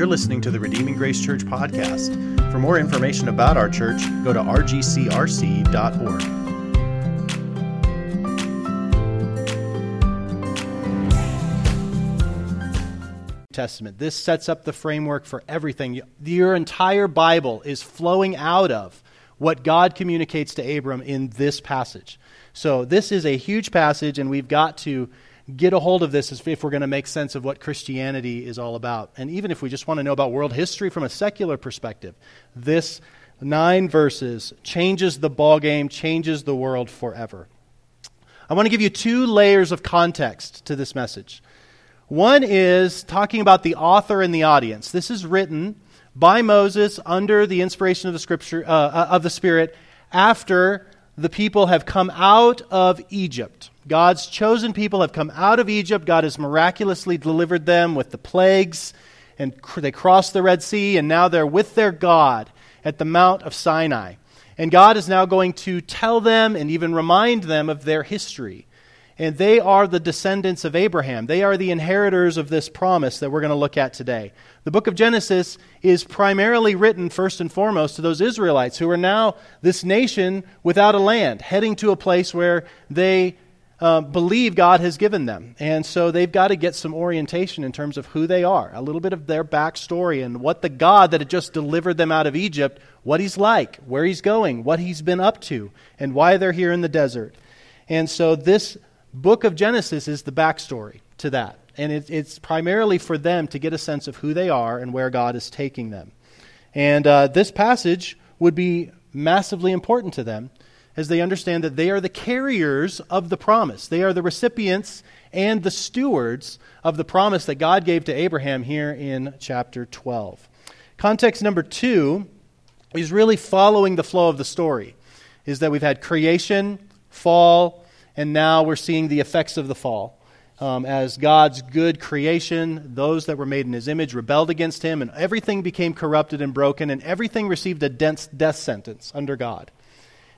You're listening to the Redeeming Grace Church podcast. For more information about our church, go to rgcrc.org. Testament. This sets up the framework for everything. Your entire Bible is flowing out of what God communicates to Abram in this passage. So, this is a huge passage, and we've got to get a hold of this if we're going to make sense of what Christianity is all about. And even if we just want to know about world history from a secular perspective, this nine verses changes the ballgame, changes the world forever. I want to give you two layers of context to this message. One is talking about the author and the audience. This is written by Moses under the inspiration of the scripture uh, uh of the Spirit after the people have come out of Egypt. God's chosen people have come out of Egypt. God has miraculously delivered them with the plagues, and they crossed the Red Sea, and now they're with their God at the Mount of Sinai. And God is now going to tell them and even remind them of their history. And they are the descendants of Abraham. They are the inheritors of this promise that we're going to look at today. The book of Genesis is primarily written, first and foremost, to those Israelites who are now this nation without a land, heading to a place where they uh, believe God has given them. And so they've got to get some orientation in terms of who they are, a little bit of their backstory and what the God that had just delivered them out of Egypt, what he's like, where he's going, what he's been up to, and why they're here in the desert. And so this book of Genesis is the backstory to that. And it, it's primarily for them to get a sense of who they are and where God is taking them. And uh, this passage would be massively important to them as they understand that they are the carriers of the promise. They are the recipients and the stewards of the promise that God gave to Abraham here in chapter 12. Context number two is really following the flow of the story, is that we've had creation, fall, and now we're seeing the effects of the fall. Um, as God's good creation, those that were made in his image rebelled against him, and everything became corrupted and broken, and everything received a dense death sentence under God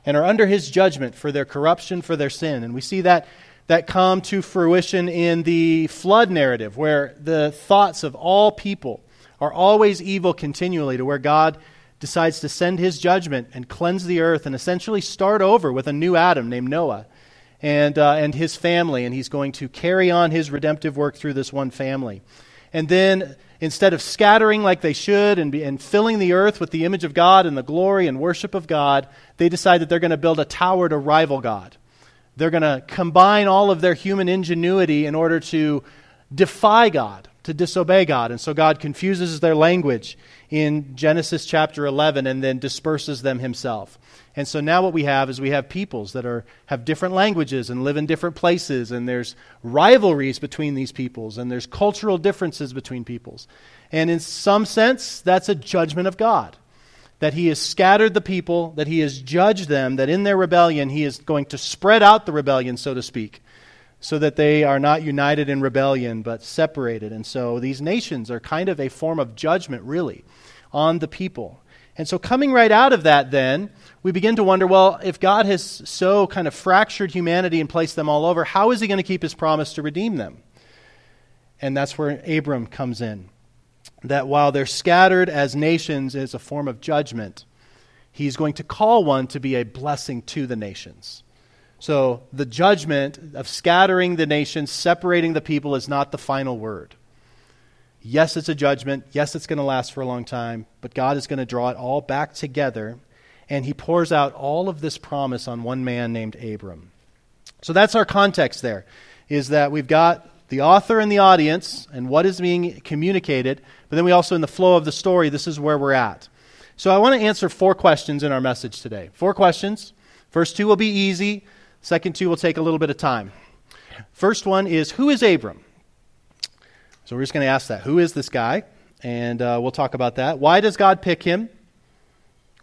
and are under his judgment for their corruption, for their sin. And we see that, that come to fruition in the flood narrative, where the thoughts of all people are always evil continually, to where God decides to send his judgment and cleanse the earth and essentially start over with a new Adam named Noah and, uh, and his family. And he's going to carry on his redemptive work through this one family. And then instead of scattering like they should and, be, and filling the earth with the image of God and the glory and worship of God, they decide that they're going to build a tower to rival God. They're going to combine all of their human ingenuity in order to defy God, to disobey God. And so God confuses their language in Genesis chapter 11 and then disperses them himself. And so now what we have is we have peoples that are, have different languages and live in different places, and there's rivalries between these peoples, and there's cultural differences between peoples. And in some sense, that's a judgment of God. That he has scattered the people, that he has judged them, that in their rebellion he is going to spread out the rebellion, so to speak, so that they are not united in rebellion, but separated. And so these nations are kind of a form of judgment, really, on the people. And so, coming right out of that, then, we begin to wonder well, if God has so kind of fractured humanity and placed them all over, how is he going to keep his promise to redeem them? And that's where Abram comes in. That while they're scattered as nations as a form of judgment, he's going to call one to be a blessing to the nations. So, the judgment of scattering the nations, separating the people, is not the final word. Yes, it's a judgment. Yes, it's going to last for a long time, but God is going to draw it all back together, and He pours out all of this promise on one man named Abram. So that's our context there, is that we've got the author and the audience and what is being communicated, but then we also, in the flow of the story, this is where we're at. So I want to answer four questions in our message today. Four questions. First two will be easy, second two will take a little bit of time. First one is Who is Abram? So we're just going to ask that. Who is this guy? And uh, we'll talk about that. Why does God pick him?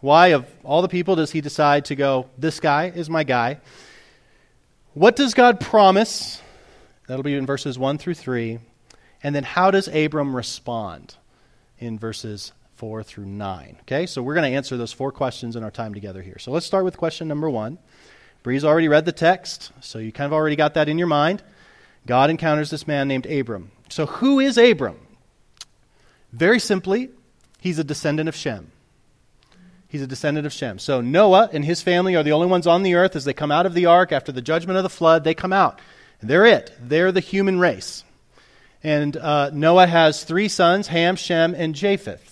Why, of all the people, does he decide to go, this guy is my guy? What does God promise? That'll be in verses 1 through 3. And then how does Abram respond in verses 4 through 9? Okay, so we're going to answer those four questions in our time together here. So let's start with question number 1. Bree's already read the text, so you kind of already got that in your mind. God encounters this man named Abram. So, who is Abram? Very simply, he's a descendant of Shem. He's a descendant of Shem. So Noah and his family are the only ones on the earth as they come out of the ark after the judgment of the flood. They come out. They're it. They're the human race. And uh, Noah has three sons Ham, Shem, and Japheth.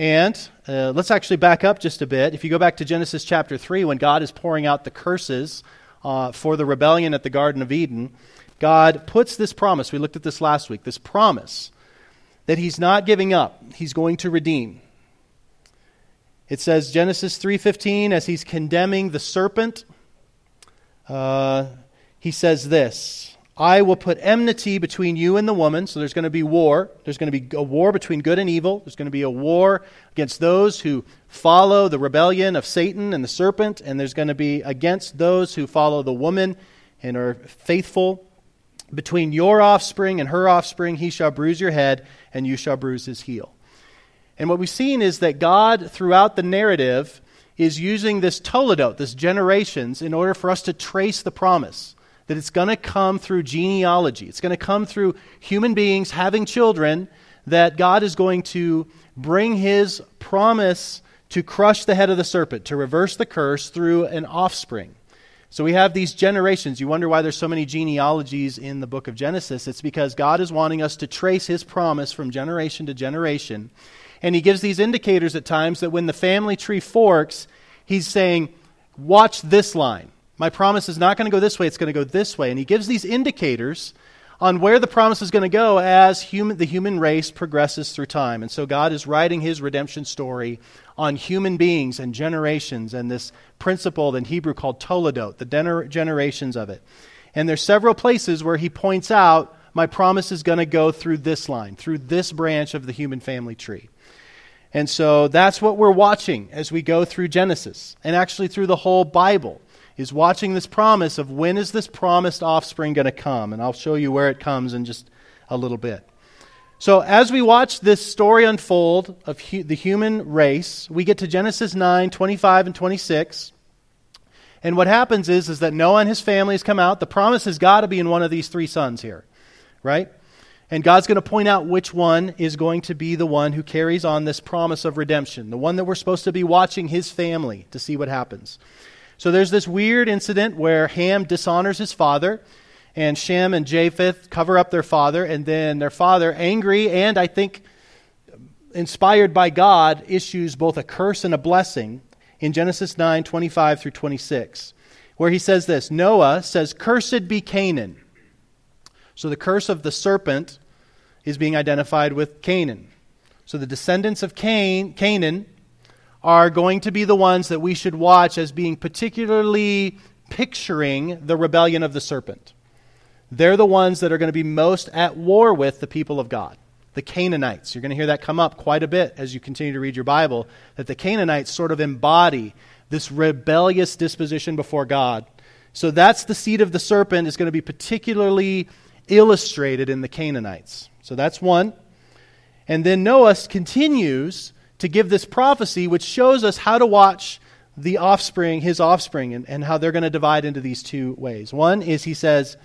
And uh, let's actually back up just a bit. If you go back to Genesis chapter 3, when God is pouring out the curses uh, for the rebellion at the Garden of Eden, God puts this promise. We looked at this last week this promise that He's not giving up, He's going to redeem. It says Genesis 3:15 as he's condemning the serpent uh, he says this I will put enmity between you and the woman. So there's going to be war. There's going to be a war between good and evil. There's going to be a war against those who follow the rebellion of Satan and the serpent. And there's going to be against those who follow the woman and are faithful. Between your offspring and her offspring, he shall bruise your head, and you shall bruise his heel. And what we've seen is that God, throughout the narrative, is using this toledot, this generations, in order for us to trace the promise that it's going to come through genealogy. It's going to come through human beings having children, that God is going to bring his promise to crush the head of the serpent, to reverse the curse through an offspring. So we have these generations. You wonder why there's so many genealogies in the book of Genesis. It's because God is wanting us to trace his promise from generation to generation. And he gives these indicators at times that when the family tree forks, he's saying, Watch this line. My promise is not going to go this way, it's going to go this way. And he gives these indicators on where the promise is going to go as human, the human race progresses through time. And so God is writing his redemption story on human beings and generations and this principle in Hebrew called toledot, the gener- generations of it. And there's several places where he points out my promise is going to go through this line, through this branch of the human family tree. And so that's what we're watching as we go through Genesis and actually through the whole Bible is watching this promise of when is this promised offspring going to come. And I'll show you where it comes in just a little bit. So, as we watch this story unfold of hu- the human race, we get to Genesis 9 25 and 26. And what happens is, is that Noah and his family has come out. The promise has got to be in one of these three sons here, right? And God's going to point out which one is going to be the one who carries on this promise of redemption, the one that we're supposed to be watching his family to see what happens. So there's this weird incident where Ham dishonors his father, and Shem and Japheth cover up their father, and then their father, angry and I think inspired by God, issues both a curse and a blessing in Genesis 9 25 through 26, where he says this Noah says, Cursed be Canaan. So the curse of the serpent is being identified with Canaan. So the descendants of Cain, Canaan are going to be the ones that we should watch as being particularly picturing the rebellion of the serpent. They're the ones that are going to be most at war with the people of God. The Canaanites. You're going to hear that come up quite a bit as you continue to read your Bible, that the Canaanites sort of embody this rebellious disposition before God. So that's the seed of the serpent is going to be particularly illustrated in the Canaanites. So that's one. And then Noah continues to give this prophecy, which shows us how to watch the offspring, his offspring, and, and how they're going to divide into these two ways. One is he says,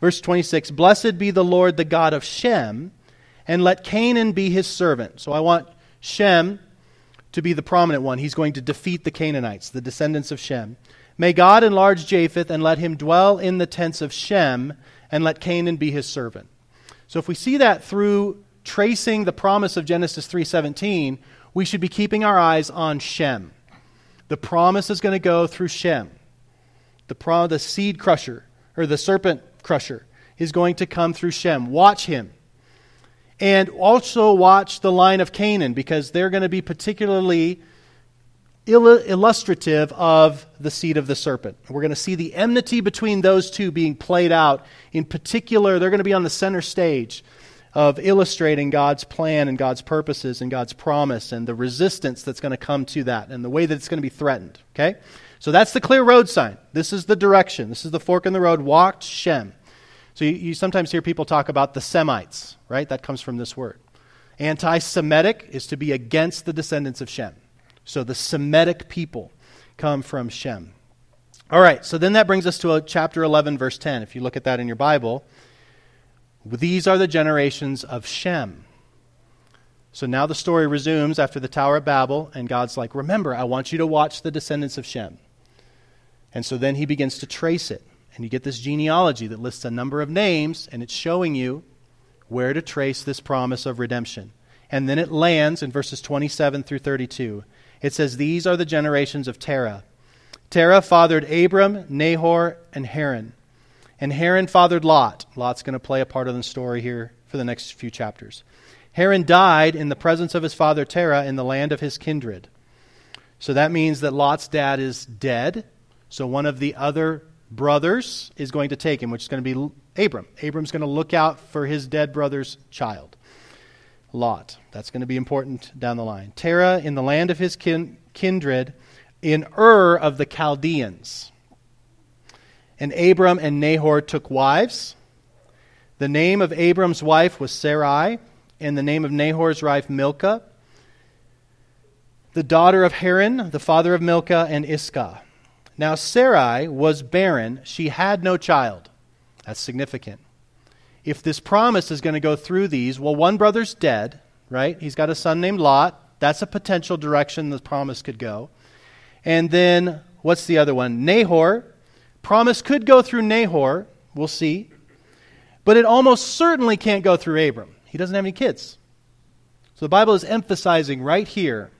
verse 26, Blessed be the Lord, the God of Shem, and let Canaan be his servant. So I want Shem to be the prominent one. He's going to defeat the Canaanites, the descendants of Shem. May God enlarge Japheth and let him dwell in the tents of Shem, and let Canaan be his servant. So if we see that through tracing the promise of Genesis 3:17, we should be keeping our eyes on Shem. The promise is going to go through Shem. The, pro- the seed crusher, or the serpent crusher, is going to come through Shem. Watch him. And also watch the line of Canaan, because they're going to be particularly illustrative of the seed of the serpent. We're going to see the enmity between those two being played out. In particular, they're going to be on the center stage of illustrating God's plan and God's purposes and God's promise and the resistance that's going to come to that and the way that it's going to be threatened. Okay? So that's the clear road sign. This is the direction. This is the fork in the road. Walked Shem. So you, you sometimes hear people talk about the Semites, right? That comes from this word. Anti Semitic is to be against the descendants of Shem. So the Semitic people come from Shem. All right, so then that brings us to uh, chapter 11, verse 10. If you look at that in your Bible, these are the generations of Shem. So now the story resumes after the Tower of Babel, and God's like, Remember, I want you to watch the descendants of Shem. And so then he begins to trace it. And you get this genealogy that lists a number of names, and it's showing you where to trace this promise of redemption. And then it lands in verses 27 through 32. It says, These are the generations of Terah. Terah fathered Abram, Nahor, and Haran. And Haran fathered Lot. Lot's going to play a part of the story here for the next few chapters. Haran died in the presence of his father Terah in the land of his kindred. So that means that Lot's dad is dead. So one of the other brothers is going to take him, which is going to be Abram. Abram's going to look out for his dead brother's child. Lot. That's going to be important down the line. Terah in the land of his kin- kindred in Ur of the Chaldeans. And Abram and Nahor took wives. The name of Abram's wife was Sarai and the name of Nahor's wife Milcah, the daughter of Haran, the father of Milcah and Iscah. Now Sarai was barren, she had no child. That's significant. If this promise is going to go through these, well, one brother's dead, right? He's got a son named Lot. That's a potential direction the promise could go. And then, what's the other one? Nahor. Promise could go through Nahor. We'll see. But it almost certainly can't go through Abram. He doesn't have any kids. So the Bible is emphasizing right here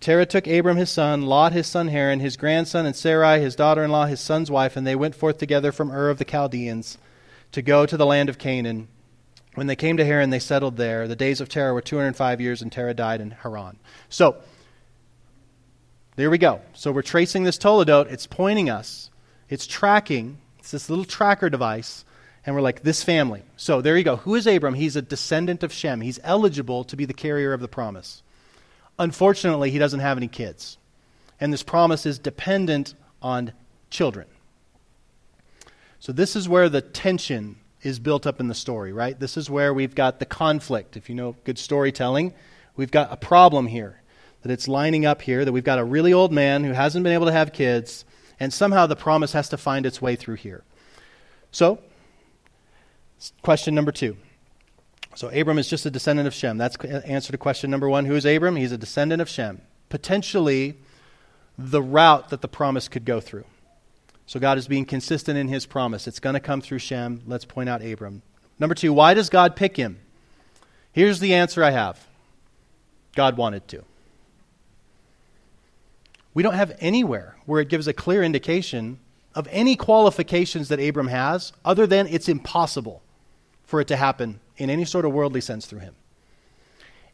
Terah took Abram his son, Lot his son Haran, his grandson, and Sarai his daughter in law, his son's wife, and they went forth together from Ur of the Chaldeans to go to the land of Canaan. When they came to Haran, they settled there. The days of Terah were 205 years, and Terah died in Haran. So, there we go. So we're tracing this Toledot. It's pointing us, it's tracking, it's this little tracker device and we're like, this family. So there you go. Who is Abram? He's a descendant of Shem. He's eligible to be the carrier of the promise. Unfortunately, he doesn't have any kids. And this promise is dependent on children. So this is where the tension is built up in the story, right? This is where we've got the conflict. If you know good storytelling, we've got a problem here. That it's lining up here, that we've got a really old man who hasn't been able to have kids, and somehow the promise has to find its way through here. So, Question number two. So Abram is just a descendant of Shem. That's uh, answer to question number one. Who is Abram? He's a descendant of Shem. Potentially the route that the promise could go through. So God is being consistent in his promise. It's going to come through Shem. Let's point out Abram. Number two, why does God pick him? Here's the answer I have God wanted to. We don't have anywhere where it gives a clear indication of any qualifications that Abram has other than it's impossible for it to happen in any sort of worldly sense through him.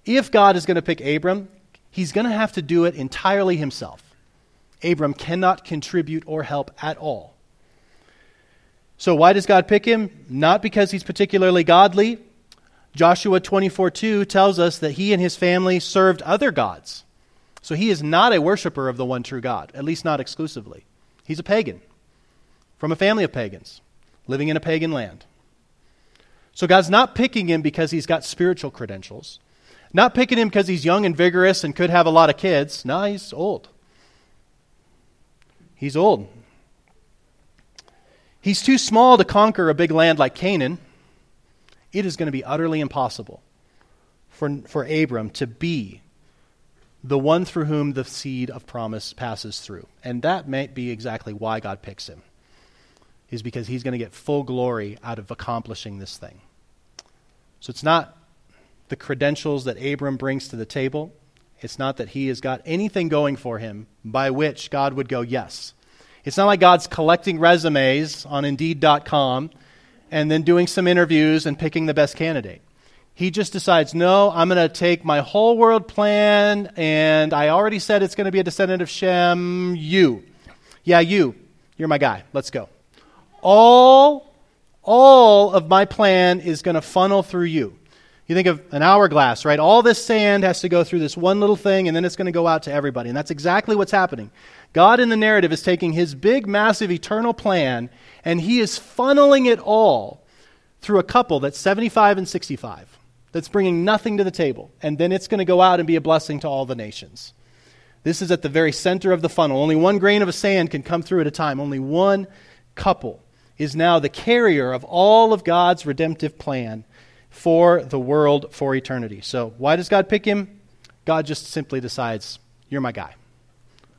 If God is going to pick Abram, he's going to have to do it entirely himself. Abram cannot contribute or help at all. So why does God pick him? Not because he's particularly godly. Joshua 24:2 tells us that he and his family served other gods. So he is not a worshiper of the one true God, at least not exclusively. He's a pagan from a family of pagans living in a pagan land. So God's not picking him because he's got spiritual credentials. Not picking him because he's young and vigorous and could have a lot of kids. No, he's old. He's old. He's too small to conquer a big land like Canaan. It is going to be utterly impossible for, for Abram to be the one through whom the seed of promise passes through. And that might be exactly why God picks him is because he's going to get full glory out of accomplishing this thing. So it's not the credentials that Abram brings to the table. It's not that he has got anything going for him by which God would go, yes. It's not like God's collecting resumes on Indeed.com and then doing some interviews and picking the best candidate. He just decides, no, I'm going to take my whole world plan, and I already said it's going to be a descendant of Shem. You. Yeah, you. You're my guy. Let's go all, all of my plan is going to funnel through you. You think of an hourglass, right? All this sand has to go through this one little thing, and then it's going to go out to everybody. And that's exactly what's happening. God in the narrative is taking his big, massive, eternal plan, and he is funneling it all through a couple that's 75 and 65, that's bringing nothing to the table. And then it's going to go out and be a blessing to all the nations. This is at the very center of the funnel. Only one grain of sand can come through at a time, only one couple is now the carrier of all of God's redemptive plan for the world for eternity. So, why does God pick him? God just simply decides, You're my guy.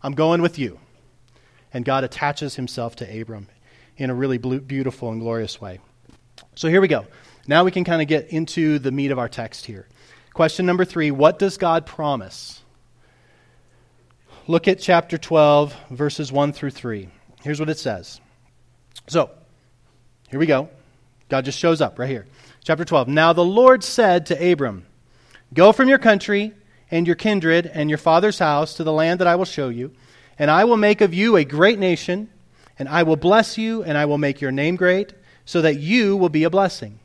I'm going with you. And God attaches himself to Abram in a really beautiful and glorious way. So, here we go. Now we can kind of get into the meat of our text here. Question number three What does God promise? Look at chapter 12, verses 1 through 3. Here's what it says. So, here we go. God just shows up right here. Chapter 12. Now the Lord said to Abram, Go from your country and your kindred and your father's house to the land that I will show you, and I will make of you a great nation, and I will bless you, and I will make your name great, so that you will be a blessing.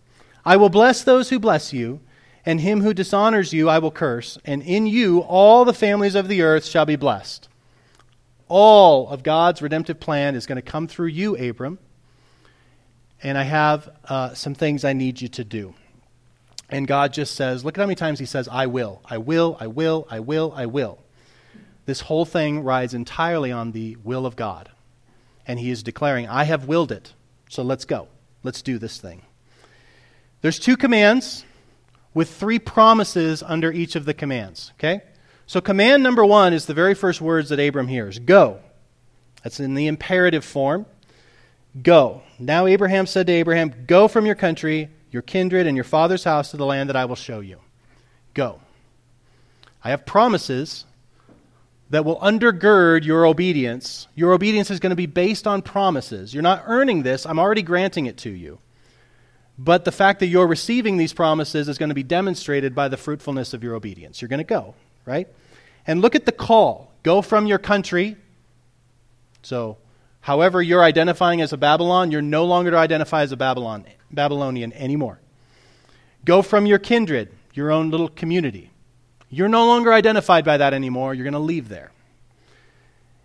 I will bless those who bless you, and him who dishonors you I will curse, and in you all the families of the earth shall be blessed. All of God's redemptive plan is going to come through you, Abram and I have uh, some things I need you to do. And God just says, look at how many times He says, I will, I will, I will, I will, I will. This whole thing rides entirely on the will of God. And He is declaring, I have willed it, so let's go. Let's do this thing. There's two commands with three promises under each of the commands, okay? So, command number one is the very first words that Abram hears go. That's in the imperative form. Go. Now Abraham said to Abraham, Go from your country, your kindred, and your father's house to the land that I will show you. Go. I have promises that will undergird your obedience. Your obedience is going to be based on promises. You're not earning this, I'm already granting it to you. But the fact that you're receiving these promises is going to be demonstrated by the fruitfulness of your obedience. You're going to go, right? And look at the call go from your country. So, However, you're identifying as a Babylon, you're no longer to identify as a Babylon, Babylonian anymore. Go from your kindred, your own little community. You're no longer identified by that anymore. You're going to leave there.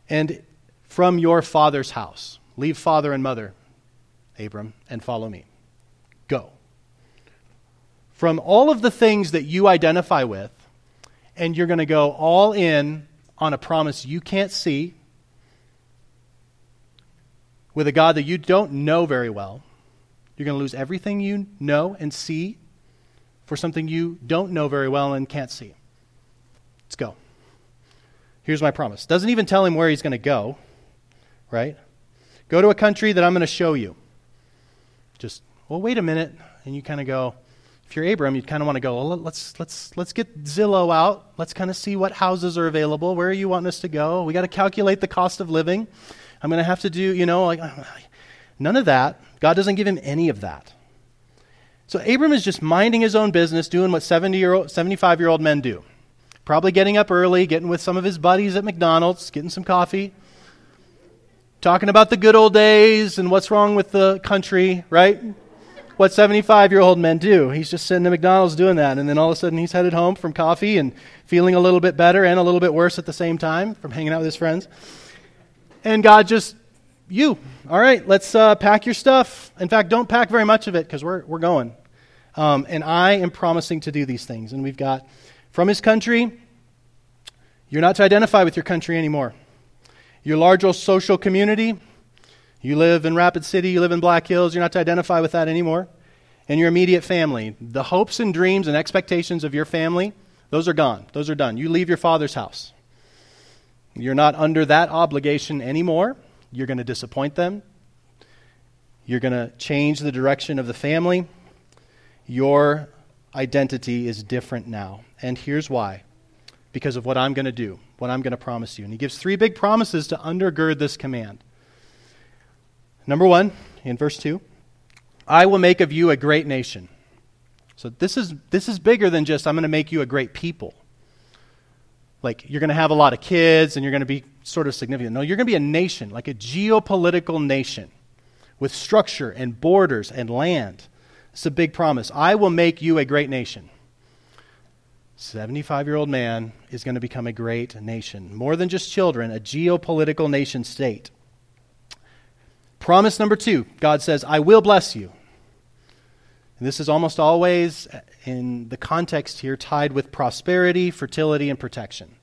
And from your father's house, leave father and mother, Abram, and follow me. From all of the things that you identify with, and you're going to go all in on a promise you can't see, with a God that you don't know very well. You're going to lose everything you know and see for something you don't know very well and can't see. Let's go. Here's my promise. Doesn't even tell him where he's going to go, right? Go to a country that I'm going to show you. Just, well, wait a minute. And you kind of go, if you're Abram, you'd kind of want to go, well, let's, let's, let's get Zillow out. Let's kind of see what houses are available. Where are you wanting us to go? We got to calculate the cost of living. I'm going to have to do, you know, like none of that. God doesn't give him any of that. So Abram is just minding his own business, doing what 70 year old, 75 year old men do. Probably getting up early, getting with some of his buddies at McDonald's, getting some coffee, talking about the good old days and what's wrong with the country, right? What 75 year old men do. He's just sitting at McDonald's doing that, and then all of a sudden he's headed home from coffee and feeling a little bit better and a little bit worse at the same time from hanging out with his friends. And God just, you, all right, let's uh, pack your stuff. In fact, don't pack very much of it because we're, we're going. Um, and I am promising to do these things. And we've got from his country, you're not to identify with your country anymore. Your larger social community, you live in Rapid City, you live in Black Hills, you're not to identify with that anymore. And your immediate family, the hopes and dreams and expectations of your family, those are gone. Those are done. You leave your father's house. You're not under that obligation anymore. You're going to disappoint them. You're going to change the direction of the family. Your identity is different now. And here's why because of what I'm going to do, what I'm going to promise you. And he gives three big promises to undergird this command. Number one, in verse 2, I will make of you a great nation. So this is, this is bigger than just, I'm going to make you a great people like you're going to have a lot of kids and you're going to be sort of significant. No, you're going to be a nation, like a geopolitical nation with structure and borders and land. It's a big promise. I will make you a great nation. 75 year old man is going to become a great nation. More than just children, a geopolitical nation state. Promise number two God says, I will bless you. And this is almost always, in the context here, tied with prosperity, fertility, and protection.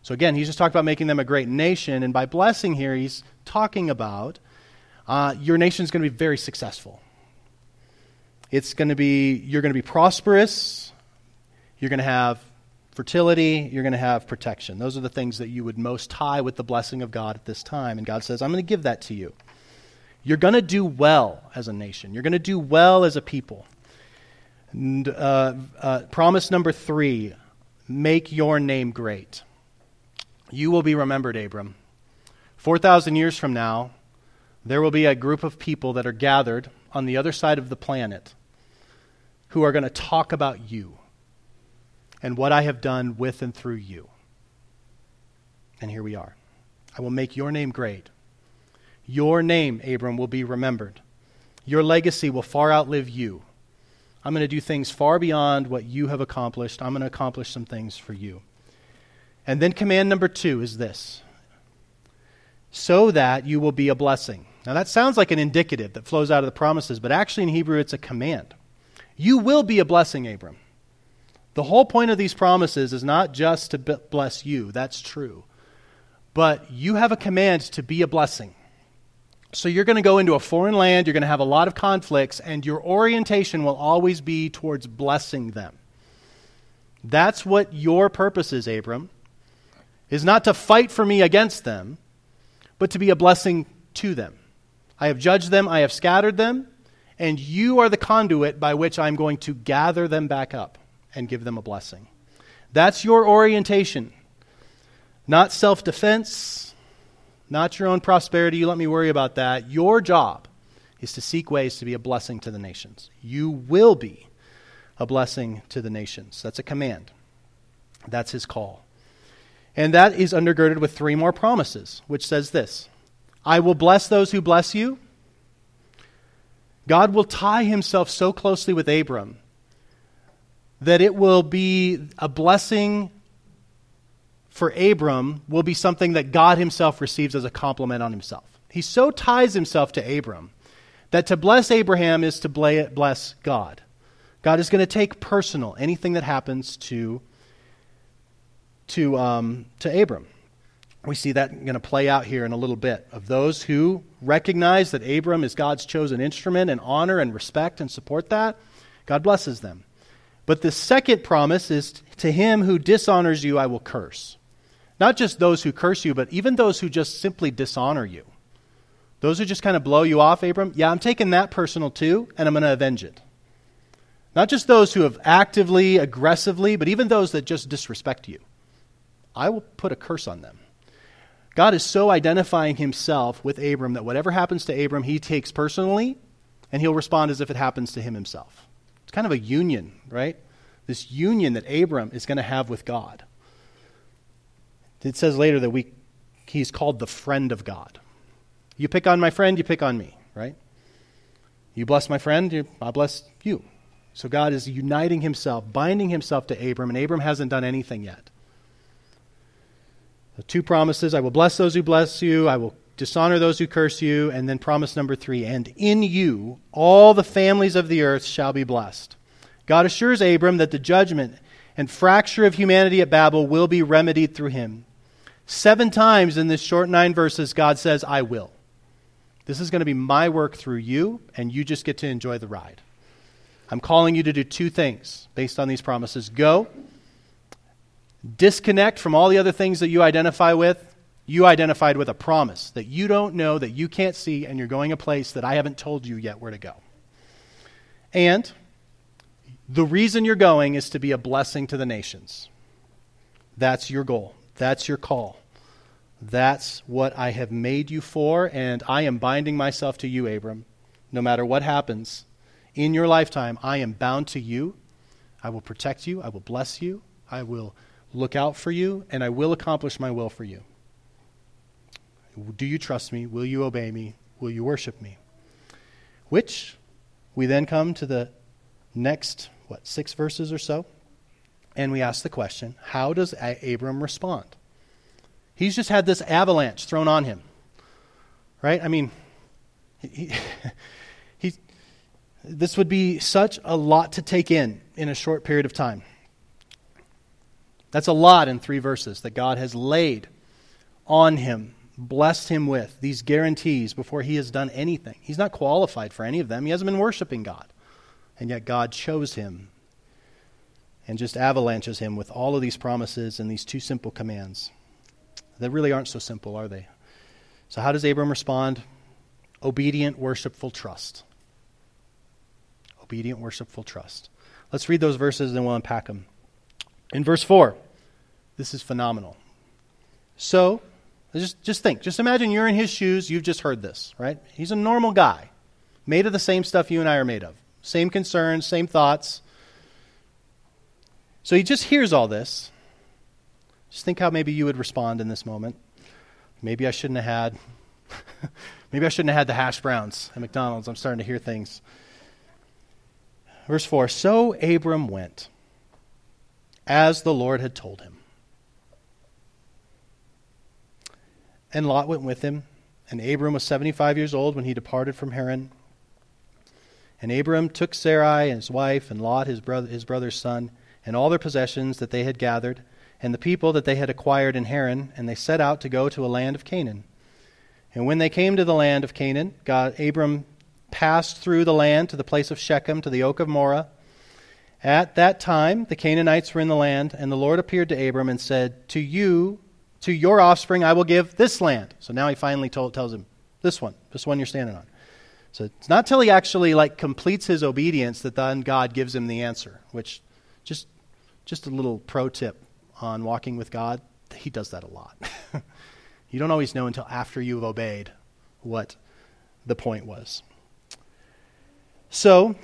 So again, he's just talked about making them a great nation, and by blessing here, he's talking about uh, your nation is going to be very successful. It's going to be, you're going to be prosperous, you're going to have fertility, you're going to have protection. Those are the things that you would most tie with the blessing of God at this time. And God says, I'm going to give that to you. You're going to do well as a nation, you're going to do well as a people. And, uh, uh, promise number three make your name great. You will be remembered, Abram. 4,000 years from now, there will be a group of people that are gathered on the other side of the planet who are going to talk about you and what I have done with and through you. And here we are. I will make your name great. Your name, Abram, will be remembered. Your legacy will far outlive you. I'm going to do things far beyond what you have accomplished. I'm going to accomplish some things for you. And then command number two is this so that you will be a blessing. Now, that sounds like an indicative that flows out of the promises, but actually in Hebrew it's a command. You will be a blessing, Abram. The whole point of these promises is not just to bless you, that's true. But you have a command to be a blessing. So you're going to go into a foreign land, you're going to have a lot of conflicts, and your orientation will always be towards blessing them. That's what your purpose is, Abram, is not to fight for me against them, but to be a blessing to them. I have judged them, I have scattered them, and you are the conduit by which I'm going to gather them back up and give them a blessing. That's your orientation. Not self defense, not your own prosperity. You let me worry about that. Your job is to seek ways to be a blessing to the nations. You will be a blessing to the nations. That's a command. That's his call. And that is undergirded with three more promises, which says this I will bless those who bless you. God will tie himself so closely with Abram that it will be a blessing for Abram, will be something that God himself receives as a compliment on himself. He so ties himself to Abram that to bless Abraham is to bless God. God is going to take personal anything that happens to to, um, to Abram. We see that going to play out here in a little bit of those who recognize that Abram is God's chosen instrument and honor and respect and support that. God blesses them. But the second promise is to him who dishonors you, I will curse. Not just those who curse you, but even those who just simply dishonor you. Those who just kind of blow you off, Abram, yeah, I'm taking that personal too, and I'm going to avenge it. Not just those who have actively, aggressively, but even those that just disrespect you. I will put a curse on them. God is so identifying himself with Abram that whatever happens to Abram, he takes personally, and he'll respond as if it happens to him himself. It's kind of a union, right? This union that Abram is going to have with God. It says later that we, he's called the friend of God. You pick on my friend, you pick on me, right? You bless my friend, you, I'll bless you. So God is uniting himself, binding himself to Abram, and Abram hasn't done anything yet. The two promises I will bless those who bless you, I will dishonor those who curse you. And then promise number three and in you all the families of the earth shall be blessed. God assures Abram that the judgment and fracture of humanity at Babel will be remedied through him. Seven times in this short nine verses, God says, I will. This is going to be my work through you, and you just get to enjoy the ride. I'm calling you to do two things based on these promises go disconnect from all the other things that you identify with, you identified with a promise that you don't know, that you can't see, and you're going a place that I haven't told you yet where to go. And the reason you're going is to be a blessing to the nations. That's your goal. That's your call. That's what I have made you for, and I am binding myself to you, Abram. No matter what happens in your lifetime, I am bound to you. I will protect you. I will bless you. I will look out for you, and I will accomplish my will for you. Do you trust me? Will you obey me? Will you worship me? Which we then come to the next, what, six verses or so, and we ask the question how does Abram respond? He's just had this avalanche thrown on him, right? I mean, he, he, this would be such a lot to take in in a short period of time. That's a lot in three verses that God has laid on him, blessed him with these guarantees before he has done anything. He's not qualified for any of them. He hasn't been worshiping God. And yet God chose him and just avalanches him with all of these promises and these two simple commands. That really aren't so simple, are they? So, how does Abram respond? Obedient, worshipful trust. Obedient, worshipful trust. Let's read those verses and we'll unpack them. In verse 4, this is phenomenal. So, just, just think, just imagine you're in his shoes. You've just heard this, right? He's a normal guy, made of the same stuff you and I are made of. Same concerns, same thoughts. So he just hears all this. Just think how maybe you would respond in this moment. Maybe I shouldn't have had maybe I shouldn't have had the hash browns at McDonald's. I'm starting to hear things. Verse 4 So Abram went as the Lord had told him. And Lot went with him. And Abram was 75 years old when he departed from Haran. And Abram took Sarai and his wife, and Lot his, brother, his brother's son, and all their possessions that they had gathered, and the people that they had acquired in Haran, and they set out to go to a land of Canaan. And when they came to the land of Canaan, God, Abram passed through the land to the place of Shechem, to the oak of Moreh. At that time, the Canaanites were in the land, and the Lord appeared to Abram and said, To you, to your offspring, I will give this land. So now he finally told, tells him, This one, this one you're standing on. So it's not till he actually like completes his obedience that then God gives him the answer, which just just a little pro tip on walking with God, he does that a lot. you don't always know until after you've obeyed what the point was. So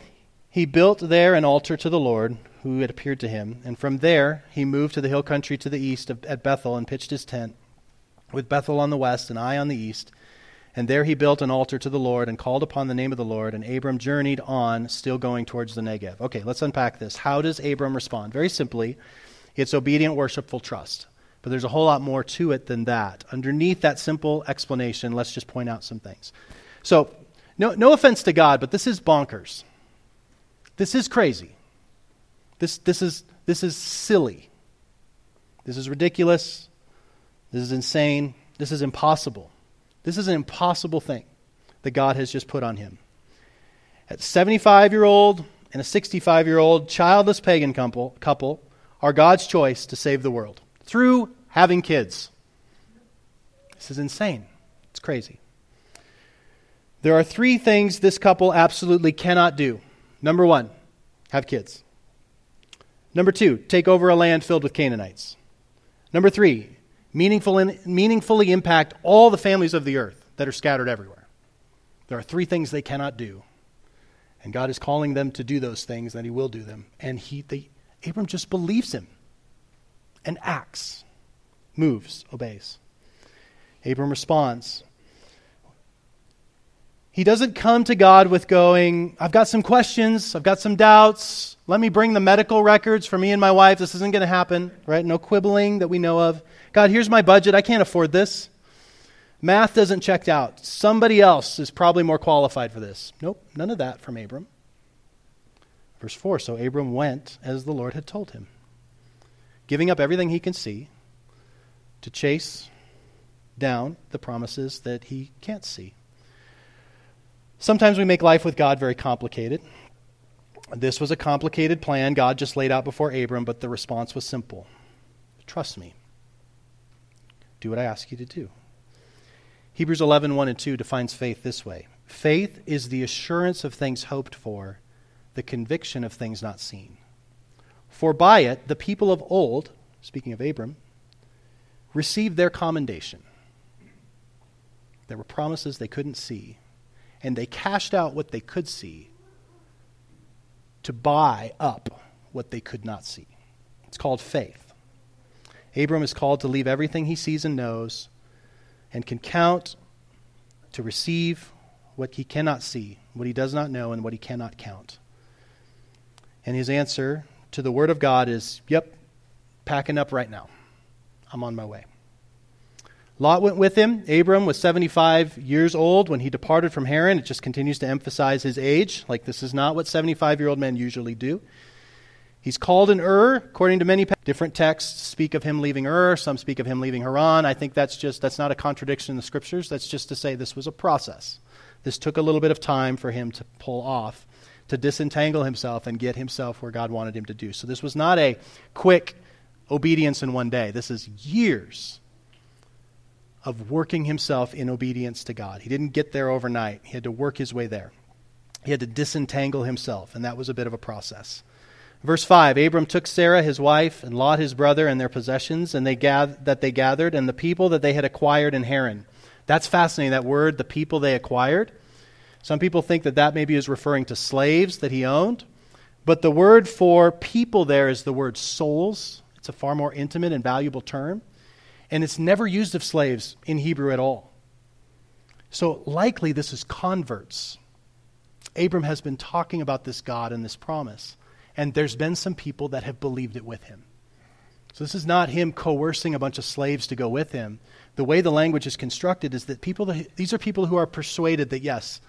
he built there an altar to the Lord who had appeared to him, and from there he moved to the hill country to the east of, at Bethel and pitched his tent, with Bethel on the west and Ai on the east. And there he built an altar to the Lord and called upon the name of the Lord. And Abram journeyed on, still going towards the Negev. Okay, let's unpack this. How does Abram respond? Very simply, it's obedient, worshipful trust. But there's a whole lot more to it than that. Underneath that simple explanation, let's just point out some things. So, no, no offense to God, but this is bonkers. This is crazy. This, this, is, this is silly. This is ridiculous. This is insane. This is impossible. This is an impossible thing that God has just put on him. At 75 year old and a 65 year old childless pagan couple, couple are God's choice to save the world through having kids. This is insane. It's crazy. There are three things this couple absolutely cannot do. Number one, have kids. Number two, take over a land filled with Canaanites. Number three, meaningful meaningfully impact all the families of the earth that are scattered everywhere. There are three things they cannot do. And God is calling them to do those things, and He will do them. And he, they, Abram just believes Him and acts, moves, obeys. Abram responds. He doesn't come to God with going, I've got some questions, I've got some doubts. Let me bring the medical records for me and my wife. This isn't going to happen, right? No quibbling that we know of. God, here's my budget. I can't afford this. Math doesn't check out. Somebody else is probably more qualified for this. Nope, none of that from Abram. Verse 4 So Abram went as the Lord had told him, giving up everything he can see to chase down the promises that he can't see. Sometimes we make life with God very complicated. This was a complicated plan God just laid out before Abram, but the response was simple Trust me. Do what I ask you to do. Hebrews 11, 1 and 2 defines faith this way Faith is the assurance of things hoped for, the conviction of things not seen. For by it, the people of old, speaking of Abram, received their commendation. There were promises they couldn't see, and they cashed out what they could see to buy up what they could not see. It's called faith. Abram is called to leave everything he sees and knows and can count to receive what he cannot see, what he does not know, and what he cannot count. And his answer to the Word of God is, Yep, packing up right now. I'm on my way. Lot went with him. Abram was 75 years old when he departed from Haran. It just continues to emphasize his age. Like, this is not what 75 year old men usually do. He's called in Ur, according to many different texts speak of him leaving Ur, some speak of him leaving Haran. I think that's just that's not a contradiction in the scriptures. That's just to say this was a process. This took a little bit of time for him to pull off. to disentangle himself and get himself where God wanted him to do. So this was not a quick obedience in one day. This is years of working himself in obedience to God. He didn't get there overnight, he had to work his way there. He had to disentangle himself, and that was a bit of a process. Verse 5 Abram took Sarah, his wife, and Lot, his brother, and their possessions and they gath- that they gathered, and the people that they had acquired in Haran. That's fascinating, that word, the people they acquired. Some people think that that maybe is referring to slaves that he owned. But the word for people there is the word souls. It's a far more intimate and valuable term. And it's never used of slaves in Hebrew at all. So likely this is converts. Abram has been talking about this God and this promise. And there's been some people that have believed it with him. So this is not him coercing a bunch of slaves to go with him. The way the language is constructed is that people that, these are people who are persuaded that yes,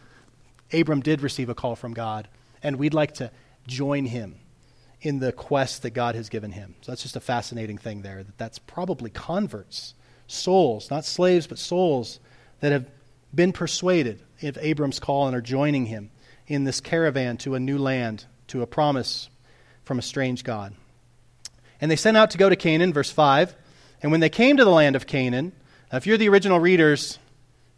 Abram did receive a call from God, and we'd like to join him in the quest that God has given him. So that's just a fascinating thing there that that's probably converts, souls, not slaves, but souls that have been persuaded of Abram's call and are joining him in this caravan to a new land, to a promise from a strange God. And they sent out to go to Canaan, verse 5. And when they came to the land of Canaan, if you're the original readers,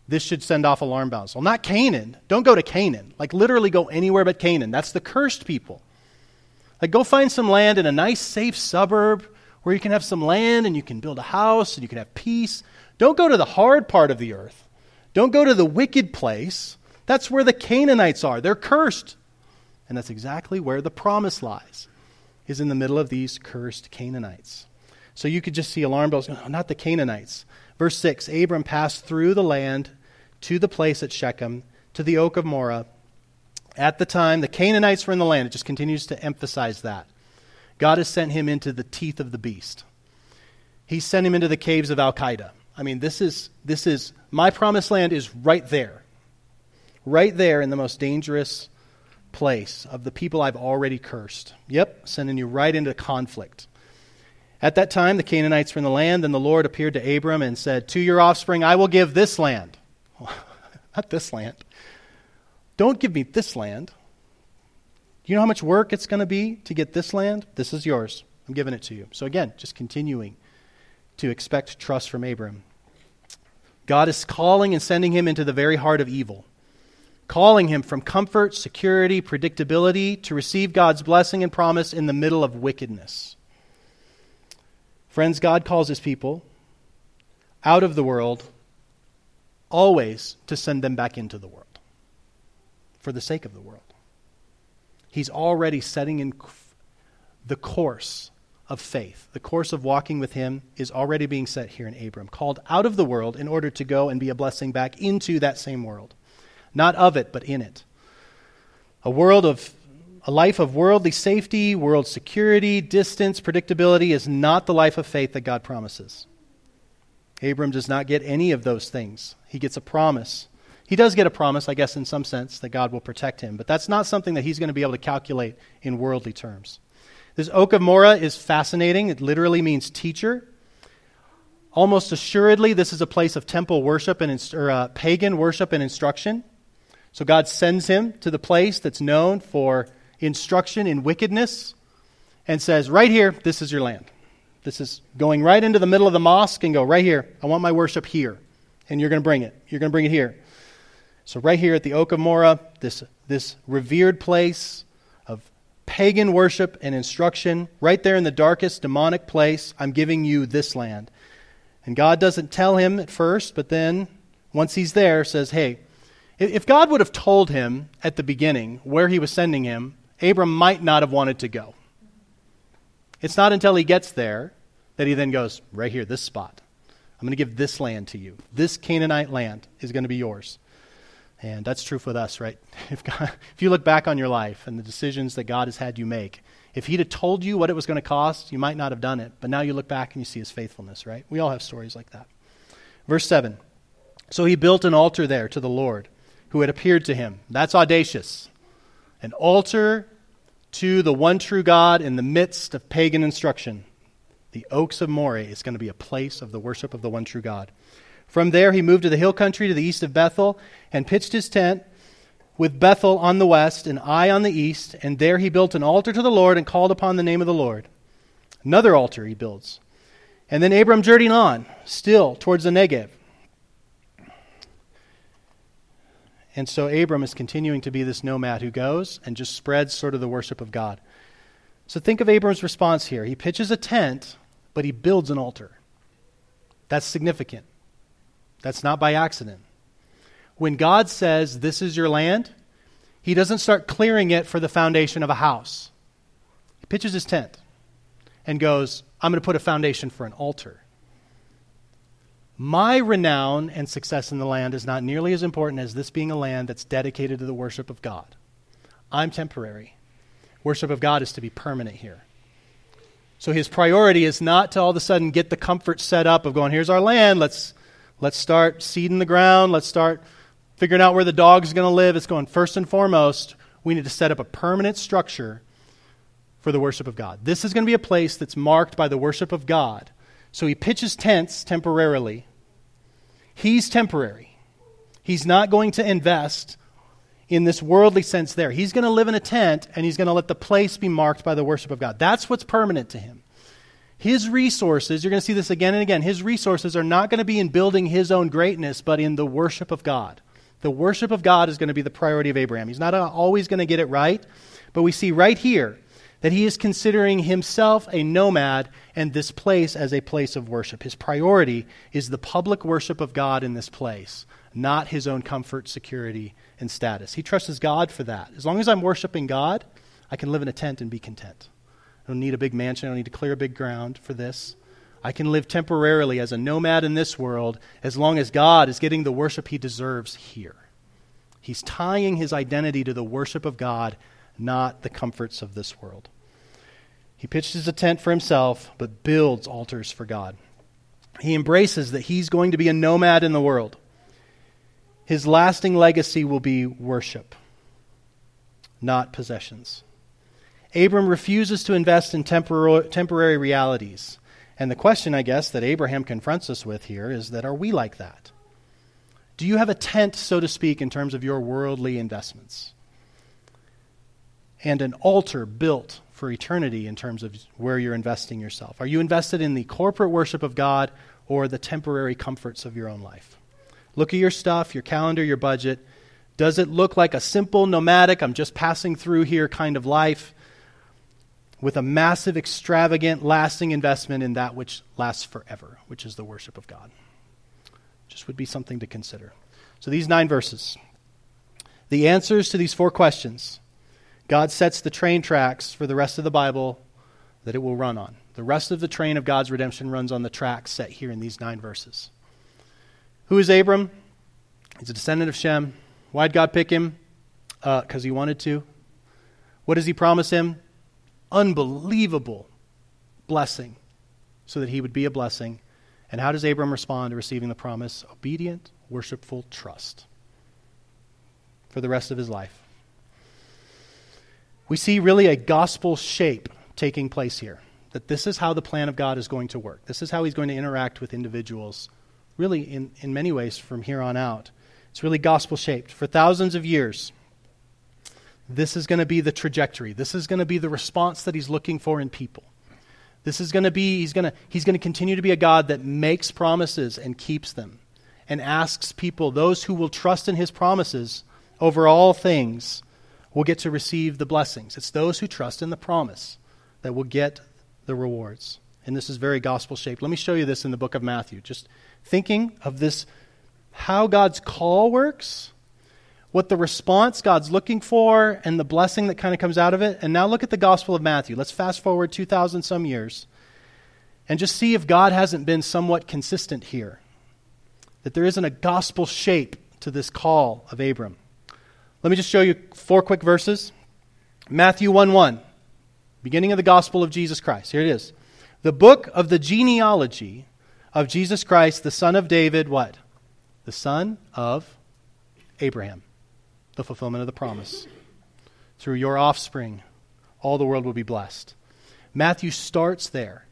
this should send off alarm bells. Well, not Canaan. Don't go to Canaan. Like, literally go anywhere but Canaan. That's the cursed people. Like, go find some land in a nice, safe suburb where you can have some land and you can build a house and you can have peace. Don't go to the hard part of the earth. Don't go to the wicked place. That's where the Canaanites are. They're cursed. And that's exactly where the promise lies, is in the middle of these cursed Canaanites. So you could just see alarm bells going, oh, not the Canaanites. Verse 6 Abram passed through the land to the place at Shechem, to the oak of Moreh, at the time, the Canaanites were in the land. It just continues to emphasize that. God has sent him into the teeth of the beast. He sent him into the caves of Al Qaeda. I mean, this is, this is, my promised land is right there. Right there in the most dangerous place of the people I've already cursed. Yep, sending you right into conflict. At that time, the Canaanites were in the land, and the Lord appeared to Abram and said, To your offspring I will give this land. Not this land. Don't give me this land. You know how much work it's going to be to get this land? This is yours. I'm giving it to you. So, again, just continuing to expect trust from Abram. God is calling and sending him into the very heart of evil, calling him from comfort, security, predictability to receive God's blessing and promise in the middle of wickedness. Friends, God calls his people out of the world always to send them back into the world for the sake of the world. He's already setting in the course of faith. The course of walking with him is already being set here in Abram, called out of the world in order to go and be a blessing back into that same world. Not of it, but in it. A world of a life of worldly safety, world security, distance, predictability is not the life of faith that God promises. Abram does not get any of those things. He gets a promise he does get a promise, I guess, in some sense, that God will protect him, but that's not something that he's going to be able to calculate in worldly terms. This Oak of Moreh is fascinating. It literally means teacher. Almost assuredly, this is a place of temple worship and or, uh, pagan worship and instruction. So God sends him to the place that's known for instruction in wickedness and says, Right here, this is your land. This is going right into the middle of the mosque and go, Right here, I want my worship here. And you're going to bring it. You're going to bring it here. So, right here at the Moreh, this, this revered place of pagan worship and instruction, right there in the darkest demonic place, I'm giving you this land. And God doesn't tell him at first, but then, once he's there, says, Hey, if God would have told him at the beginning where he was sending him, Abram might not have wanted to go. It's not until he gets there that he then goes, Right here, this spot. I'm going to give this land to you. This Canaanite land is going to be yours. And that's true with us, right? If, God, if you look back on your life and the decisions that God has had you make, if He'd have told you what it was going to cost, you might not have done it. But now you look back and you see His faithfulness, right? We all have stories like that. Verse 7 So he built an altar there to the Lord who had appeared to him. That's audacious. An altar to the one true God in the midst of pagan instruction. The oaks of Moreh is going to be a place of the worship of the one true God. From there, he moved to the hill country to the east of Bethel and pitched his tent with Bethel on the west and Ai on the east, and there he built an altar to the Lord and called upon the name of the Lord. Another altar he builds. And then Abram journeyed on, still towards the Negev. And so Abram is continuing to be this nomad who goes and just spreads sort of the worship of God. So think of Abram's response here. He pitches a tent, but he builds an altar. That's significant. That's not by accident. When God says, This is your land, he doesn't start clearing it for the foundation of a house. He pitches his tent and goes, I'm going to put a foundation for an altar. My renown and success in the land is not nearly as important as this being a land that's dedicated to the worship of God. I'm temporary. Worship of God is to be permanent here. So his priority is not to all of a sudden get the comfort set up of going, here's our land, let's, let's start seeding the ground, let's start figuring out where the dog's going to live. It's going, first and foremost, we need to set up a permanent structure for the worship of God. This is going to be a place that's marked by the worship of God. So he pitches tents temporarily. He's temporary. He's not going to invest in this worldly sense there. He's going to live in a tent and he's going to let the place be marked by the worship of God. That's what's permanent to him. His resources, you're going to see this again and again, his resources are not going to be in building his own greatness, but in the worship of God. The worship of God is going to be the priority of Abraham. He's not uh, always going to get it right, but we see right here that he is considering himself a nomad and this place as a place of worship. His priority is the public worship of God in this place, not his own comfort, security, and status. He trusts God for that. As long as I'm worshiping God, I can live in a tent and be content. I don't need a big mansion, I don't need to clear a big ground for this. I can live temporarily as a nomad in this world as long as God is getting the worship he deserves here. He's tying his identity to the worship of God, not the comforts of this world. He pitches a tent for himself, but builds altars for God. He embraces that he's going to be a nomad in the world. His lasting legacy will be worship, not possessions. Abram refuses to invest in tempor- temporary realities. And the question, I guess, that Abraham confronts us with here is that are we like that? Do you have a tent, so to speak, in terms of your worldly investments? And an altar built for eternity in terms of where you're investing yourself? Are you invested in the corporate worship of God or the temporary comforts of your own life? Look at your stuff, your calendar, your budget. Does it look like a simple nomadic, I'm just passing through here kind of life? With a massive, extravagant, lasting investment in that which lasts forever, which is the worship of God. Just would be something to consider. So, these nine verses. The answers to these four questions God sets the train tracks for the rest of the Bible that it will run on. The rest of the train of God's redemption runs on the tracks set here in these nine verses. Who is Abram? He's a descendant of Shem. Why'd God pick him? Because uh, he wanted to. What does he promise him? Unbelievable blessing so that he would be a blessing. And how does Abram respond to receiving the promise? Obedient, worshipful trust for the rest of his life. We see really a gospel shape taking place here. That this is how the plan of God is going to work. This is how he's going to interact with individuals, really, in, in many ways, from here on out. It's really gospel shaped. For thousands of years, this is going to be the trajectory. This is going to be the response that he's looking for in people. This is going to be, he's going to, he's going to continue to be a God that makes promises and keeps them and asks people, those who will trust in his promises over all things, will get to receive the blessings. It's those who trust in the promise that will get the rewards. And this is very gospel shaped. Let me show you this in the book of Matthew. Just thinking of this, how God's call works what the response God's looking for and the blessing that kind of comes out of it. And now look at the Gospel of Matthew. Let's fast forward 2,000 some years and just see if God hasn't been somewhat consistent here. That there isn't a gospel shape to this call of Abram. Let me just show you four quick verses. Matthew 1 1, beginning of the Gospel of Jesus Christ. Here it is. The book of the genealogy of Jesus Christ, the son of David, what? The son of Abraham the fulfillment of the promise. Through your offspring, all the world will be blessed. Matthew starts there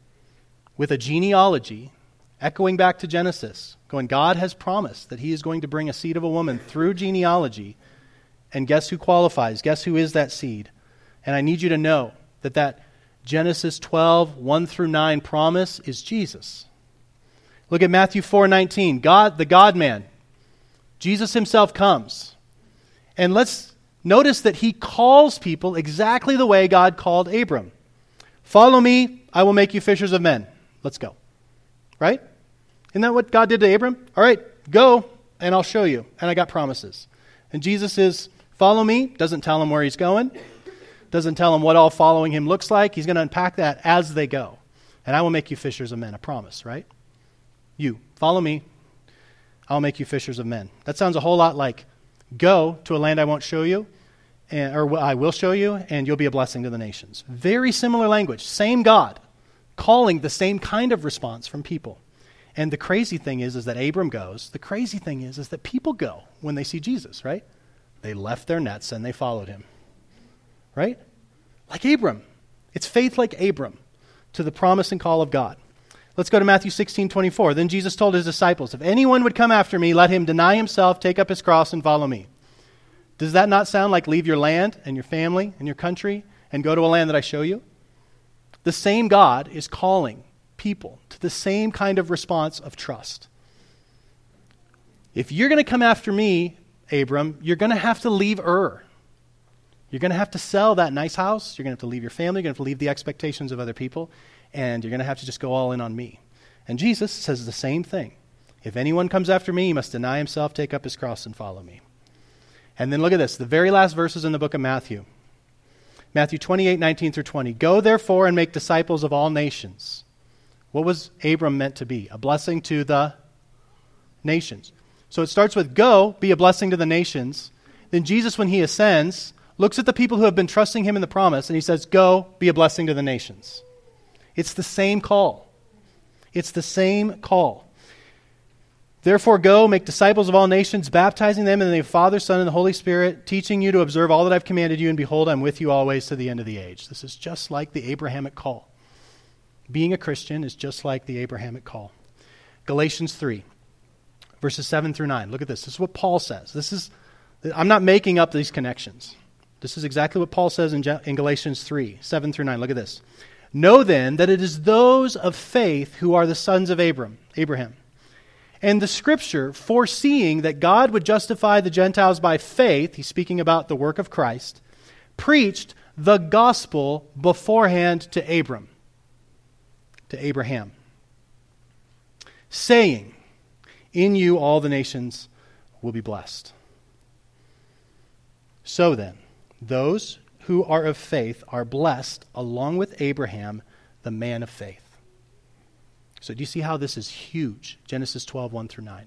with a genealogy, echoing back to Genesis, going, God has promised that he is going to bring a seed of a woman through genealogy And guess who qualifies? Guess who is that seed? And I need you to know that that Genesis 12, 1 through 9 promise is Jesus. Look at Matthew 4 19. God, the God man, Jesus himself comes. And let's notice that he calls people exactly the way God called Abram Follow me, I will make you fishers of men. Let's go. Right? Isn't that what God did to Abram? All right, go, and I'll show you. And I got promises. And Jesus is, Follow me, doesn't tell him where he's going doesn't tell him what all following him looks like. He's going to unpack that as they go. And I will make you fishers of men, I promise, right? You, follow me. I'll make you fishers of men. That sounds a whole lot like go to a land I won't show you, and, or I will show you, and you'll be a blessing to the nations. Very similar language, same God, calling the same kind of response from people. And the crazy thing is, is that Abram goes. The crazy thing is, is that people go when they see Jesus, right? They left their nets and they followed him right? Like Abram. It's faith like Abram to the promise and call of God. Let's go to Matthew 16, 24. Then Jesus told his disciples, If anyone would come after me, let him deny himself, take up his cross, and follow me. Does that not sound like leave your land and your family and your country and go to a land that I show you? The same God is calling people to the same kind of response of trust. If you're going to come after me, Abram, you're going to have to leave Ur. You're going to have to sell that nice house. You're going to have to leave your family. You're going to have to leave the expectations of other people. And you're going to have to just go all in on me. And Jesus says the same thing. If anyone comes after me, he must deny himself, take up his cross, and follow me. And then look at this the very last verses in the book of Matthew Matthew 28, 19 through 20. Go therefore and make disciples of all nations. What was Abram meant to be? A blessing to the nations. So it starts with go, be a blessing to the nations. Then Jesus, when he ascends, looks at the people who have been trusting him in the promise, and he says, Go, be a blessing to the nations. It's the same call. It's the same call. Therefore, go, make disciples of all nations, baptizing them in the name of the Father, Son, and the Holy Spirit, teaching you to observe all that I've commanded you, and behold, I'm with you always to the end of the age. This is just like the Abrahamic call. Being a Christian is just like the Abrahamic call. Galatians 3, verses 7 through 9. Look at this. This is what Paul says. This is, I'm not making up these connections. This is exactly what Paul says in, in Galatians 3 7 through 9. Look at this. Know then that it is those of faith who are the sons of Abram, Abraham. And the scripture, foreseeing that God would justify the Gentiles by faith, he's speaking about the work of Christ, preached the gospel beforehand to Abram, to Abraham, saying, In you all the nations will be blessed. So then, those who are of faith are blessed along with Abraham, the man of faith. So, do you see how this is huge? Genesis 12, 1 through 9.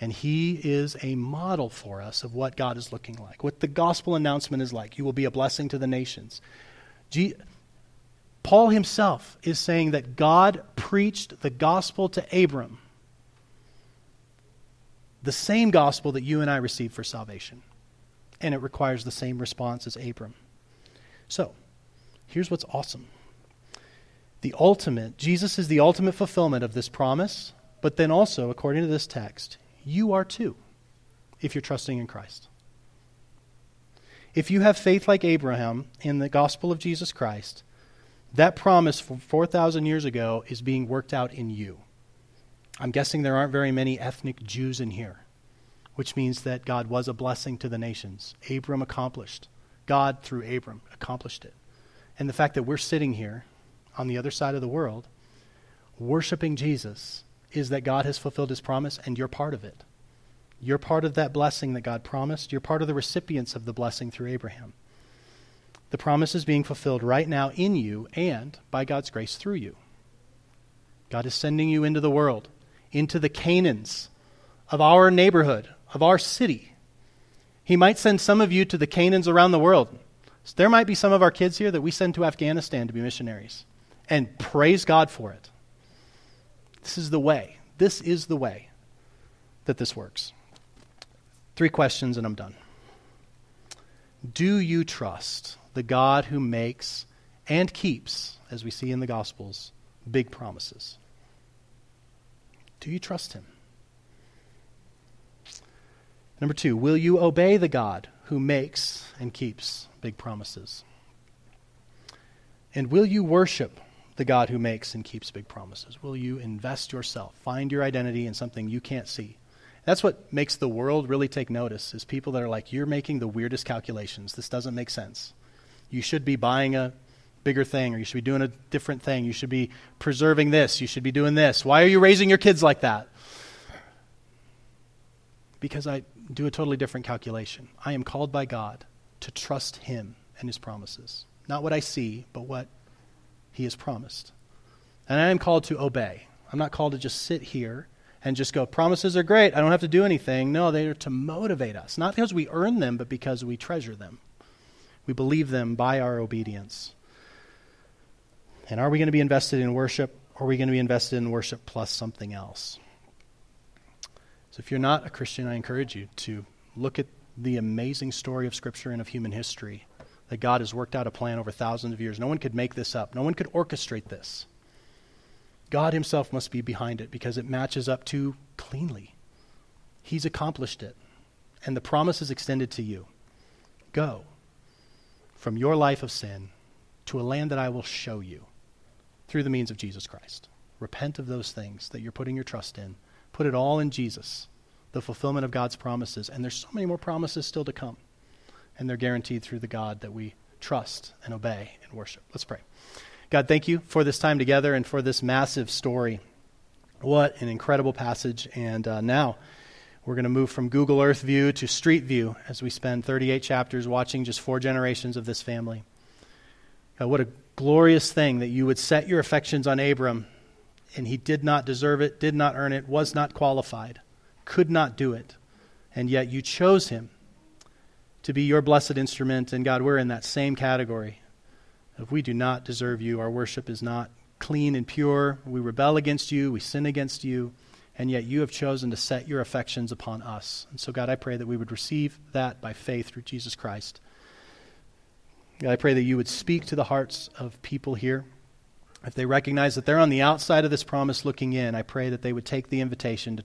And he is a model for us of what God is looking like, what the gospel announcement is like. You will be a blessing to the nations. G- Paul himself is saying that God preached the gospel to Abram, the same gospel that you and I receive for salvation and it requires the same response as Abram. So, here's what's awesome. The ultimate, Jesus is the ultimate fulfillment of this promise, but then also, according to this text, you are too, if you're trusting in Christ. If you have faith like Abraham in the gospel of Jesus Christ, that promise from 4,000 years ago is being worked out in you. I'm guessing there aren't very many ethnic Jews in here which means that God was a blessing to the nations. Abram accomplished. God, through Abram, accomplished it. And the fact that we're sitting here on the other side of the world, worshiping Jesus, is that God has fulfilled his promise and you're part of it. You're part of that blessing that God promised. You're part of the recipients of the blessing through Abraham. The promise is being fulfilled right now in you and, by God's grace, through you. God is sending you into the world, into the Canaans of our neighborhood, of our city. He might send some of you to the Canaans around the world. So there might be some of our kids here that we send to Afghanistan to be missionaries. And praise God for it. This is the way. This is the way that this works. Three questions and I'm done. Do you trust the God who makes and keeps, as we see in the Gospels, big promises? Do you trust him? Number two, will you obey the God who makes and keeps big promises? And will you worship the God who makes and keeps big promises? Will you invest yourself, find your identity in something you can't see? That's what makes the world really take notice is people that are like, you're making the weirdest calculations. This doesn't make sense. You should be buying a bigger thing, or you should be doing a different thing. You should be preserving this. You should be doing this. Why are you raising your kids like that? Because I do a totally different calculation. I am called by God to trust Him and His promises. Not what I see, but what He has promised. And I am called to obey. I'm not called to just sit here and just go, promises are great. I don't have to do anything. No, they are to motivate us, not because we earn them, but because we treasure them. We believe them by our obedience. And are we going to be invested in worship, or are we going to be invested in worship plus something else? So if you're not a Christian, I encourage you to look at the amazing story of Scripture and of human history that God has worked out a plan over thousands of years. No one could make this up, no one could orchestrate this. God Himself must be behind it because it matches up too cleanly. He's accomplished it, and the promise is extended to you. Go from your life of sin to a land that I will show you through the means of Jesus Christ. Repent of those things that you're putting your trust in. Put it all in Jesus, the fulfillment of God's promises. And there's so many more promises still to come. And they're guaranteed through the God that we trust and obey and worship. Let's pray. God, thank you for this time together and for this massive story. What an incredible passage. And uh, now we're going to move from Google Earth view to Street View as we spend 38 chapters watching just four generations of this family. God, what a glorious thing that you would set your affections on Abram, and he did not deserve it, did not earn it, was not qualified, could not do it, and yet you chose him to be your blessed instrument. And God, we're in that same category. If we do not deserve you, our worship is not clean and pure. We rebel against you, we sin against you, and yet you have chosen to set your affections upon us. And so, God, I pray that we would receive that by faith through Jesus Christ. God, I pray that you would speak to the hearts of people here. If they recognize that they're on the outside of this promise looking in, I pray that they would take the invitation to,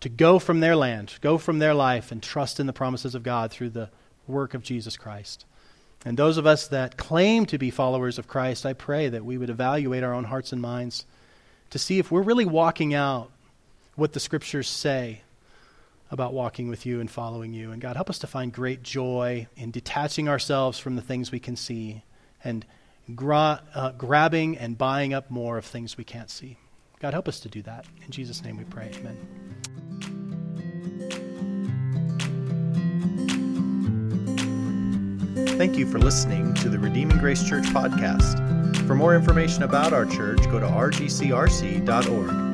to go from their land, go from their life, and trust in the promises of God through the work of Jesus Christ. And those of us that claim to be followers of Christ, I pray that we would evaluate our own hearts and minds to see if we're really walking out what the scriptures say about walking with you and following you. And God, help us to find great joy in detaching ourselves from the things we can see and gra- uh, grabbing and buying up more of things we can't see. God, help us to do that. In Jesus' name we pray. Amen. Thank you for listening to the Redeeming Grace Church podcast. For more information about our church, go to rgcrc.org.